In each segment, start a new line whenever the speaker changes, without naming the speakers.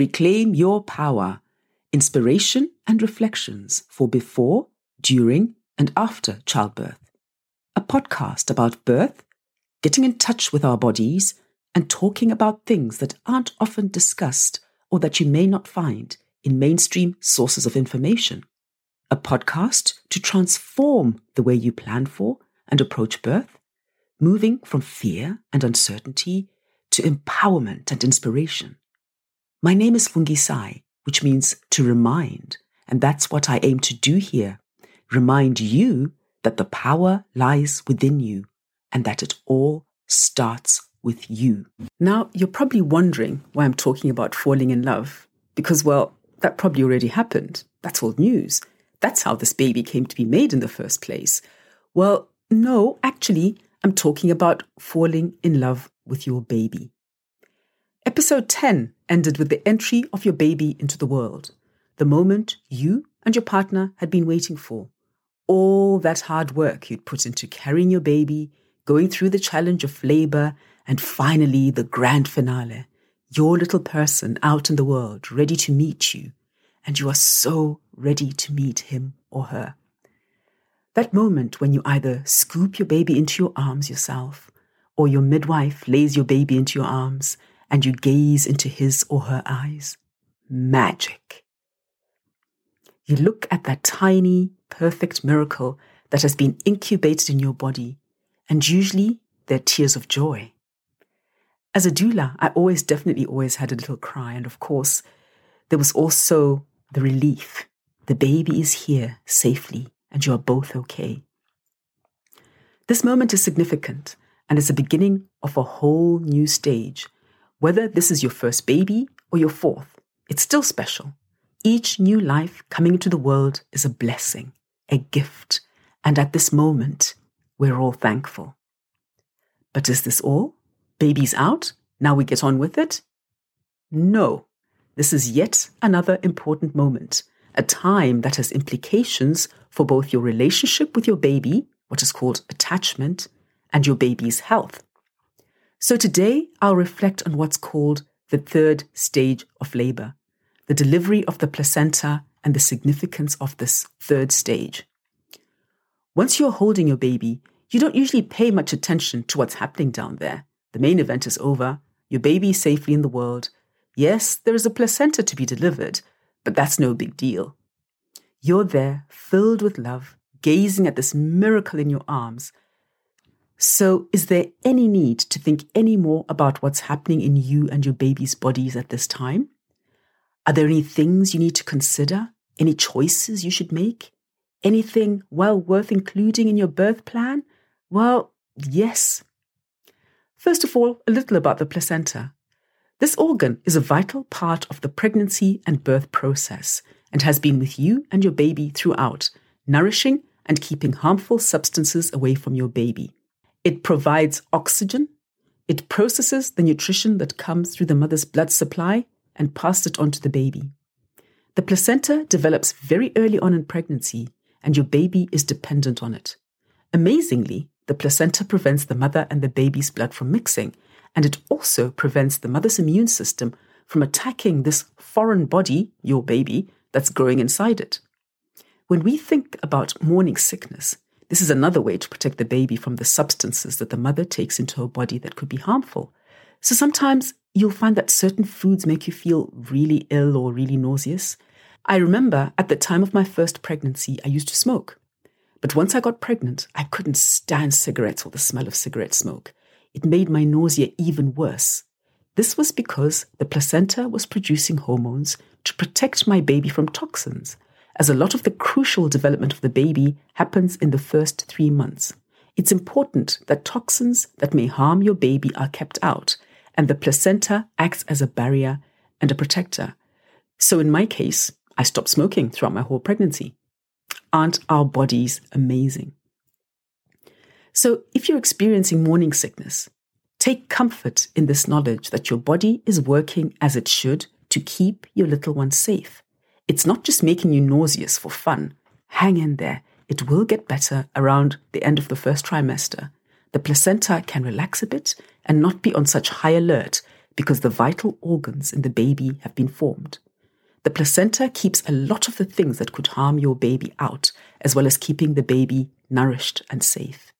Reclaim Your Power Inspiration and Reflections for Before, During, and After Childbirth. A podcast about birth, getting in touch with our bodies, and talking about things that aren't often discussed or that you may not find in mainstream sources of information. A podcast to transform the way you plan for and approach birth, moving from fear and uncertainty to empowerment and inspiration. My name is Fungisai, which means to remind, and that's what I aim to do here. Remind you that the power lies within you and that it all starts with you. Now, you're probably wondering why I'm talking about falling in love, because, well, that probably already happened. That's old news. That's how this baby came to be made in the first place. Well, no, actually, I'm talking about falling in love with your baby. Episode 10 ended with the entry of your baby into the world, the moment you and your partner had been waiting for. All that hard work you'd put into carrying your baby, going through the challenge of labor, and finally the grand finale. Your little person out in the world, ready to meet you, and you are so ready to meet him or her. That moment when you either scoop your baby into your arms yourself, or your midwife lays your baby into your arms and you gaze into his or her eyes. Magic. You look at that tiny, perfect miracle that has been incubated in your body, and usually they're tears of joy. As a doula, I always, definitely always had a little cry, and of course, there was also the relief. The baby is here safely, and you are both okay. This moment is significant, and it's the beginning of a whole new stage whether this is your first baby or your fourth, it's still special. Each new life coming into the world is a blessing, a gift, and at this moment, we're all thankful. But is this all? Baby's out? Now we get on with it? No. This is yet another important moment, a time that has implications for both your relationship with your baby, what is called attachment, and your baby's health. So today I'll reflect on what's called the third stage of labor, the delivery of the placenta and the significance of this third stage. Once you're holding your baby, you don't usually pay much attention to what's happening down there. The main event is over, your baby is safely in the world. Yes, there is a placenta to be delivered, but that's no big deal. You're there, filled with love, gazing at this miracle in your arms, so, is there any need to think any more about what's happening in you and your baby's bodies at this time? Are there any things you need to consider? Any choices you should make? Anything well worth including in your birth plan? Well, yes. First of all, a little about the placenta. This organ is a vital part of the pregnancy and birth process and has been with you and your baby throughout, nourishing and keeping harmful substances away from your baby. It provides oxygen. It processes the nutrition that comes through the mother's blood supply and passes it on to the baby. The placenta develops very early on in pregnancy, and your baby is dependent on it. Amazingly, the placenta prevents the mother and the baby's blood from mixing, and it also prevents the mother's immune system from attacking this foreign body, your baby, that's growing inside it. When we think about morning sickness, this is another way to protect the baby from the substances that the mother takes into her body that could be harmful. So sometimes you'll find that certain foods make you feel really ill or really nauseous. I remember at the time of my first pregnancy, I used to smoke. But once I got pregnant, I couldn't stand cigarettes or the smell of cigarette smoke. It made my nausea even worse. This was because the placenta was producing hormones to protect my baby from toxins as a lot of the crucial development of the baby happens in the first three months. It's important that toxins that may harm your baby are kept out, and the placenta acts as a barrier and a protector. So, in my case, I stopped smoking throughout my whole pregnancy. Aren't our bodies amazing? So, if you're experiencing morning sickness, take comfort in this knowledge that your body is working as it should to keep your little one safe. It's not just making you nauseous for fun. Hang in there. It will get better around the end of the first trimester. The placenta can relax a bit and not be on such high alert because the vital organs in the baby have been formed. The placenta keeps a lot of the things that could harm your baby out, as well as keeping the baby nourished and safe.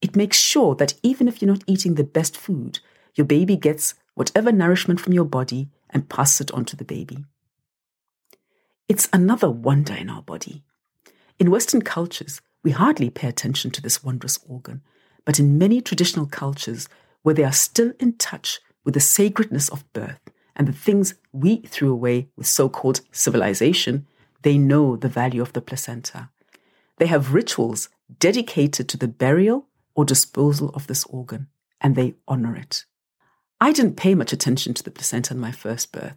It makes sure that even if you're not eating the best food, your baby gets whatever nourishment from your body and passes it on to the baby. It's another wonder in our body. In Western cultures, we hardly pay attention to this wondrous organ, but in many traditional cultures, where they are still in touch with the sacredness of birth and the things we threw away with so called civilization, they know the value of the placenta. They have rituals dedicated to the burial or disposal of this organ, and they honor it. I didn't pay much attention to the placenta in my first birth.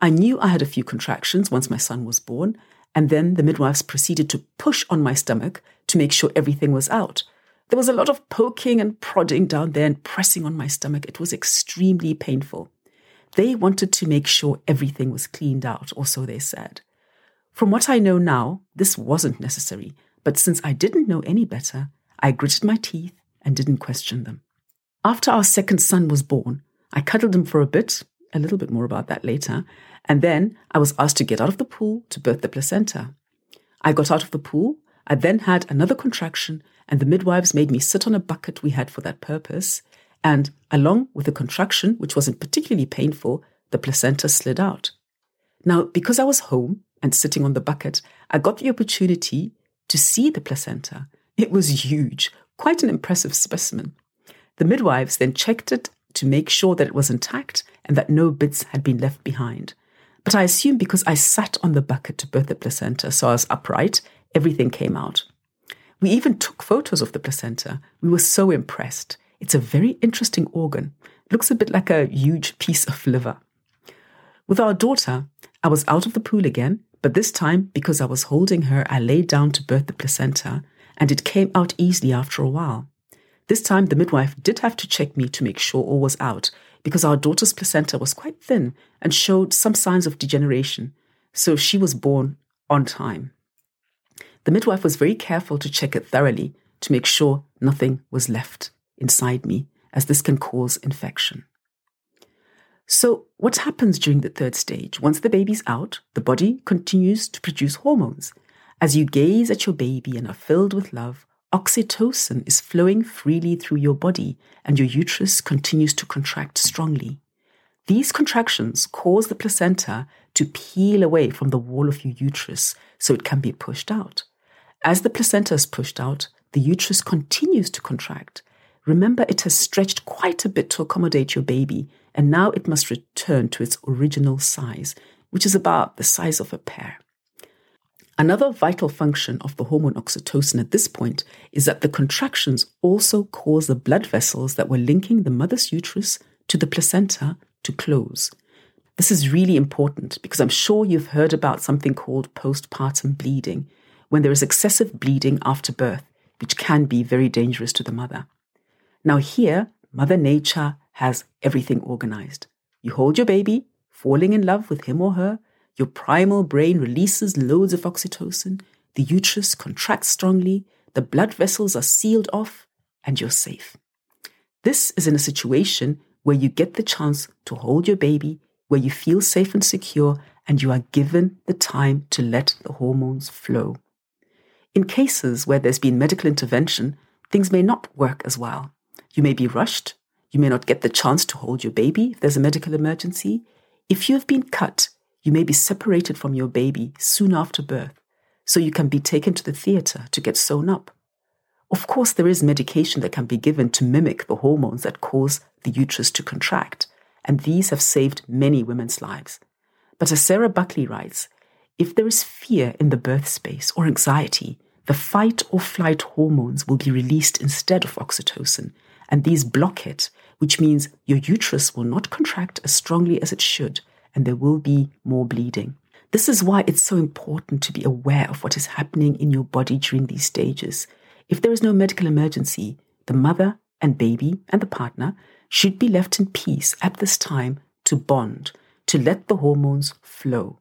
I knew I had a few contractions once my son was born, and then the midwives proceeded to push on my stomach to make sure everything was out. There was a lot of poking and prodding down there and pressing on my stomach. It was extremely painful. They wanted to make sure everything was cleaned out, or so they said. From what I know now, this wasn't necessary, but since I didn't know any better, I gritted my teeth and didn't question them. After our second son was born, I cuddled him for a bit, a little bit more about that later, and then I was asked to get out of the pool to birth the placenta. I got out of the pool I then had another contraction, and the midwives made me sit on a bucket we had for that purpose. And along with the contraction, which wasn't particularly painful, the placenta slid out. Now, because I was home and sitting on the bucket, I got the opportunity to see the placenta. It was huge, quite an impressive specimen. The midwives then checked it to make sure that it was intact and that no bits had been left behind. But I assume because I sat on the bucket to birth the placenta, so I was upright everything came out. We even took photos of the placenta. We were so impressed. It's a very interesting organ. looks a bit like a huge piece of liver. With our daughter, I was out of the pool again, but this time, because I was holding her, I laid down to birth the placenta, and it came out easily after a while. This time, the midwife did have to check me to make sure all was out, because our daughter's placenta was quite thin and showed some signs of degeneration, so she was born on time. The midwife was very careful to check it thoroughly to make sure nothing was left inside me, as this can cause infection. So, what happens during the third stage? Once the baby's out, the body continues to produce hormones. As you gaze at your baby and are filled with love, oxytocin is flowing freely through your body and your uterus continues to contract strongly. These contractions cause the placenta to peel away from the wall of your uterus so it can be pushed out. As the placenta is pushed out, the uterus continues to contract. Remember, it has stretched quite a bit to accommodate your baby, and now it must return to its original size, which is about the size of a pear. Another vital function of the hormone oxytocin at this point is that the contractions also cause the blood vessels that were linking the mother's uterus to the placenta to close. This is really important because I'm sure you've heard about something called postpartum bleeding, when there is excessive bleeding after birth, which can be very dangerous to the mother. Now, here, Mother Nature has everything organized. You hold your baby, falling in love with him or her, your primal brain releases loads of oxytocin, the uterus contracts strongly, the blood vessels are sealed off, and you're safe. This is in a situation where you get the chance to hold your baby, where you feel safe and secure, and you are given the time to let the hormones flow. In cases where there's been medical intervention, things may not work as well. You may be rushed. You may not get the chance to hold your baby if there's a medical emergency. If you have been cut, you may be separated from your baby soon after birth, so you can be taken to the theatre to get sewn up. Of course, there is medication that can be given to mimic the hormones that cause the uterus to contract, and these have saved many women's lives. But as Sarah Buckley writes, if there is fear in the birth space or anxiety, the fight or flight hormones will be released instead of oxytocin, and these block it, which means your uterus will not contract as strongly as it should, and there will be more bleeding. This is why it's so important to be aware of what is happening in your body during these stages. If there is no medical emergency, the mother and baby and the partner should be left in peace at this time to bond, to let the hormones flow.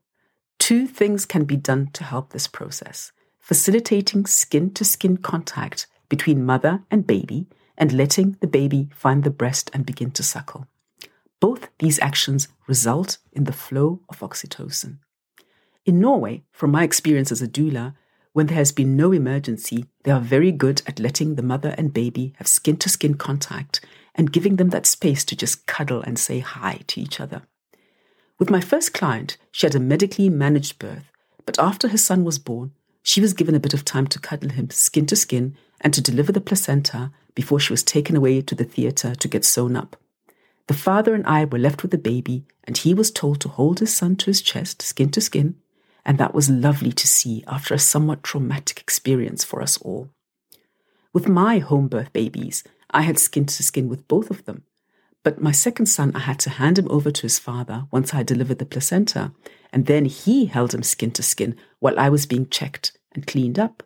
Two things can be done to help this process facilitating skin to skin contact between mother and baby and letting the baby find the breast and begin to suckle. Both these actions result in the flow of oxytocin. In Norway, from my experience as a doula, when there has been no emergency, they are very good at letting the mother and baby have skin to skin contact and giving them that space to just cuddle and say hi to each other. With my first client, she had a medically managed birth, but after her son was born, she was given a bit of time to cuddle him skin to skin and to deliver the placenta before she was taken away to the theatre to get sewn up. The father and I were left with the baby, and he was told to hold his son to his chest, skin to skin, and that was lovely to see after a somewhat traumatic experience for us all. With my home birth babies, I had skin to skin with both of them, but my second son, I had to hand him over to his father once I delivered the placenta, and then he held him skin to skin while I was being checked and cleaned up.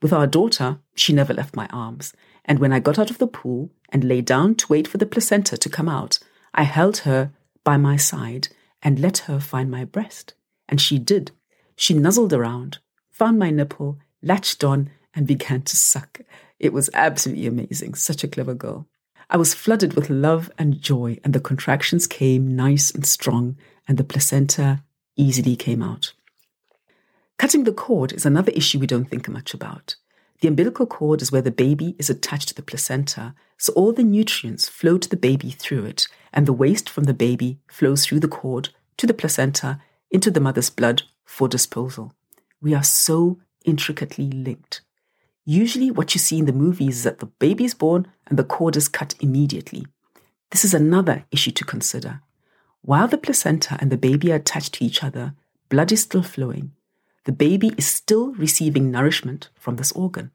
With our daughter, she never left my arms, and when I got out of the pool and lay down to wait for the placenta to come out, I held her by my side and let her find my breast. And she did. She nuzzled around, found my nipple, latched on, and began to suck. It was absolutely amazing. Such a clever girl. I was flooded with love and joy, and the contractions came nice and strong, and the placenta easily came out. Cutting the cord is another issue we don't think much about. The umbilical cord is where the baby is attached to the placenta, so all the nutrients flow to the baby through it, and the waste from the baby flows through the cord to the placenta into the mother's blood for disposal. We are so intricately linked. Usually, what you see in the movies is that the baby is born and the cord is cut immediately. This is another issue to consider. While the placenta and the baby are attached to each other, blood is still flowing. The baby is still receiving nourishment from this organ.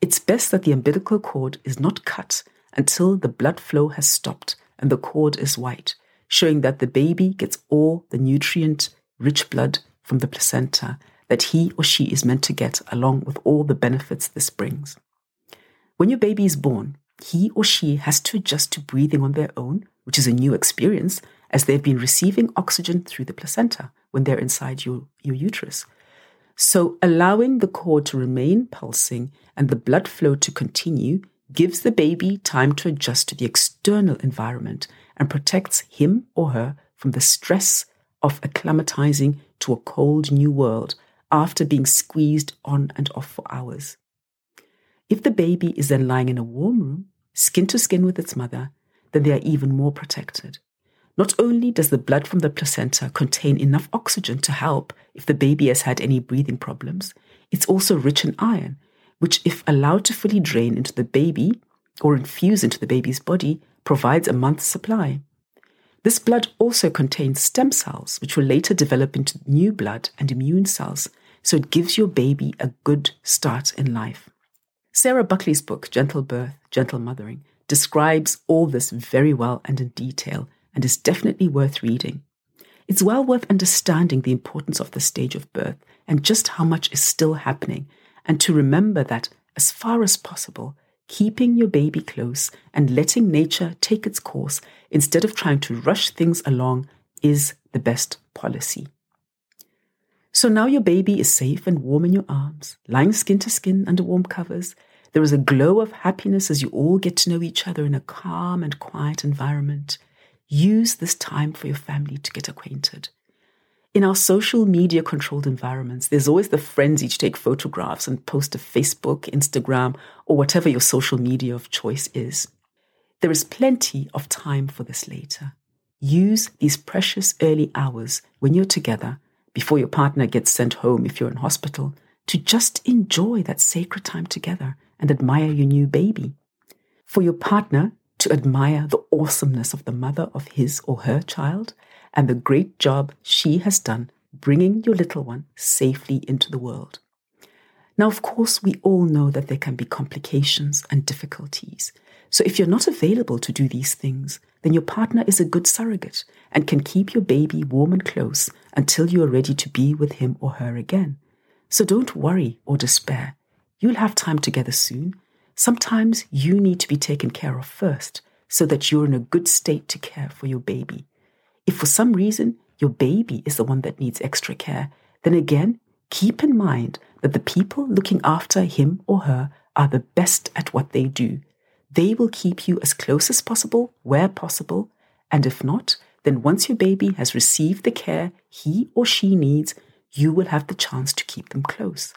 It's best that the umbilical cord is not cut until the blood flow has stopped and the cord is white, showing that the baby gets all the nutrient rich blood from the placenta that he or she is meant to get along with all the benefits this brings. When your baby is born, he or she has to adjust to breathing on their own, which is a new experience as they've been receiving oxygen through the placenta when they're inside your, your uterus. So, allowing the cord to remain pulsing and the blood flow to continue gives the baby time to adjust to the external environment and protects him or her from the stress of acclimatizing to a cold new world after being squeezed on and off for hours. If the baby is then lying in a warm room, skin to skin with its mother, then they are even more protected. Not only does the blood from the placenta contain enough oxygen to help if the baby has had any breathing problems, it's also rich in iron, which, if allowed to fully drain into the baby or infuse into the baby's body, provides a month's supply. This blood also contains stem cells, which will later develop into new blood and immune cells, so it gives your baby a good start in life. Sarah Buckley's book, Gentle Birth, Gentle Mothering, describes all this very well and in detail and is definitely worth reading. It's well worth understanding the importance of the stage of birth and just how much is still happening, and to remember that, as far as possible, keeping your baby close and letting nature take its course instead of trying to rush things along is the best policy. So now your baby is safe and warm in your arms, lying skin to skin under warm covers. There is a glow of happiness as you all get to know each other in a calm and quiet environment. Use this time for your family to get acquainted. In our social media controlled environments, there's always the frenzy to take photographs and post to Facebook, Instagram, or whatever your social media of choice is. There is plenty of time for this later. Use these precious early hours when you're together before your partner gets sent home if you're in hospital, to just enjoy that sacred time together and admire your new baby. For your partner to admire the awesomeness of the mother of his or her child and the great job she has done bringing your little one safely into the world. Now, of course, we all know that there can be complications and difficulties. So, if you're not available to do these things, then your partner is a good surrogate and can keep your baby warm and close until you are ready to be with him or her again. So don't worry or despair. You'll have time together soon. Sometimes you need to be taken care of first so that you're in a good state to care for your baby. If for some reason your baby is the one that needs extra care, then again, keep in mind that the people looking after him or her are the best at what they do. They will keep you as close as possible, where possible, And if not, then once your baby has received the care he or she needs, you will have the chance to keep them close.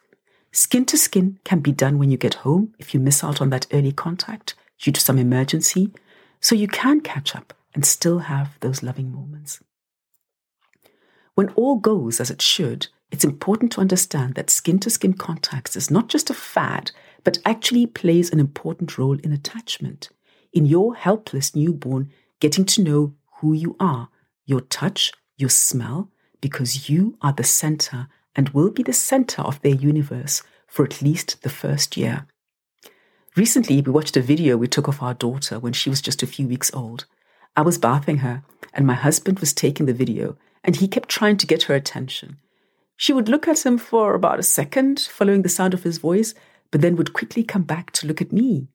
Skin to skin can be done when you get home if you miss out on that early contact due to some emergency, so you can catch up and still have those loving moments. When all goes as it should, it's important to understand that skin to skin contact is not just a fad, but actually plays an important role in attachment, in your helpless newborn getting to know who you are, your touch, your smell, because you are the center and will be the center of their universe for at least the first year. Recently, we watched a video we took of our daughter when she was just a few weeks old. I was bathing her, and my husband was taking the video, and he kept trying to get her attention. She would look at him for about a second, following the sound of his voice, but then would quickly come back to look at me.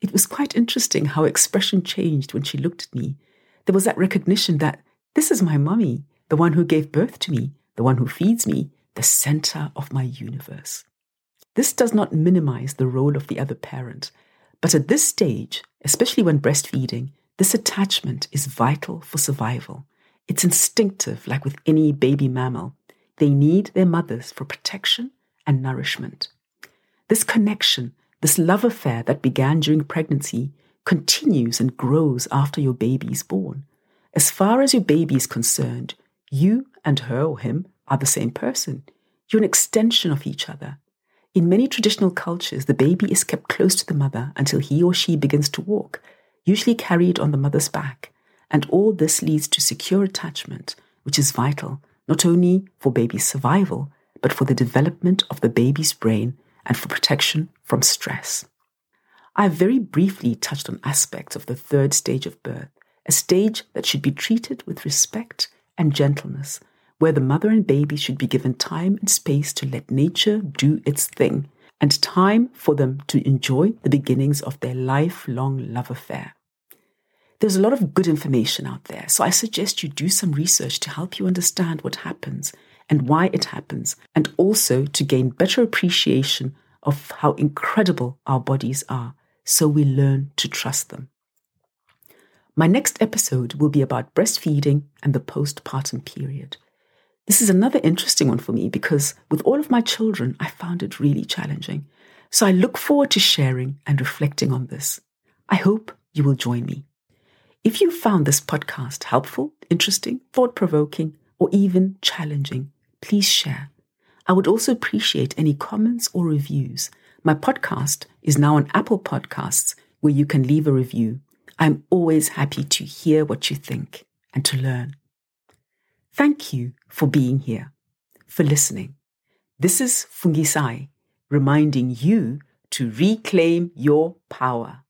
It was quite interesting how expression changed when she looked at me. There was that recognition that this is my mummy, the one who gave birth to me, the one who feeds me, the center of my universe. This does not minimize the role of the other parent, but at this stage, especially when breastfeeding, this attachment is vital for survival. It's instinctive, like with any baby mammal. They need their mothers for protection and nourishment. This connection, this love affair that began during pregnancy, continues and grows after your baby is born. As far as your baby is concerned, you and her or him are the same person. You're an extension of each other. In many traditional cultures, the baby is kept close to the mother until he or she begins to walk, usually carried on the mother's back. And all this leads to secure attachment, which is vital not only for baby's survival, but for the development of the baby's brain and for protection from stress. I have very briefly touched on aspects of the third stage of birth, a stage that should be treated with respect and gentleness, where the mother and baby should be given time and space to let nature do its thing, and time for them to enjoy the beginnings of their lifelong love affair. There's a lot of good information out there, so I suggest you do some research to help you understand what happens and why it happens, and also to gain better appreciation of how incredible our bodies are, so we learn to trust them. My next episode will be about breastfeeding and the postpartum period. This is another interesting one for me because with all of my children, I found it really challenging. So I look forward to sharing and reflecting on this. I hope you will join me. If you found this podcast helpful, interesting, thought provoking, or even challenging, please share. I would also appreciate any comments or reviews. My podcast is now on Apple Podcasts, where you can leave a review. I'm always happy to hear what you think and to learn. Thank you for being here, for listening. This is Fungisai reminding you to reclaim your power.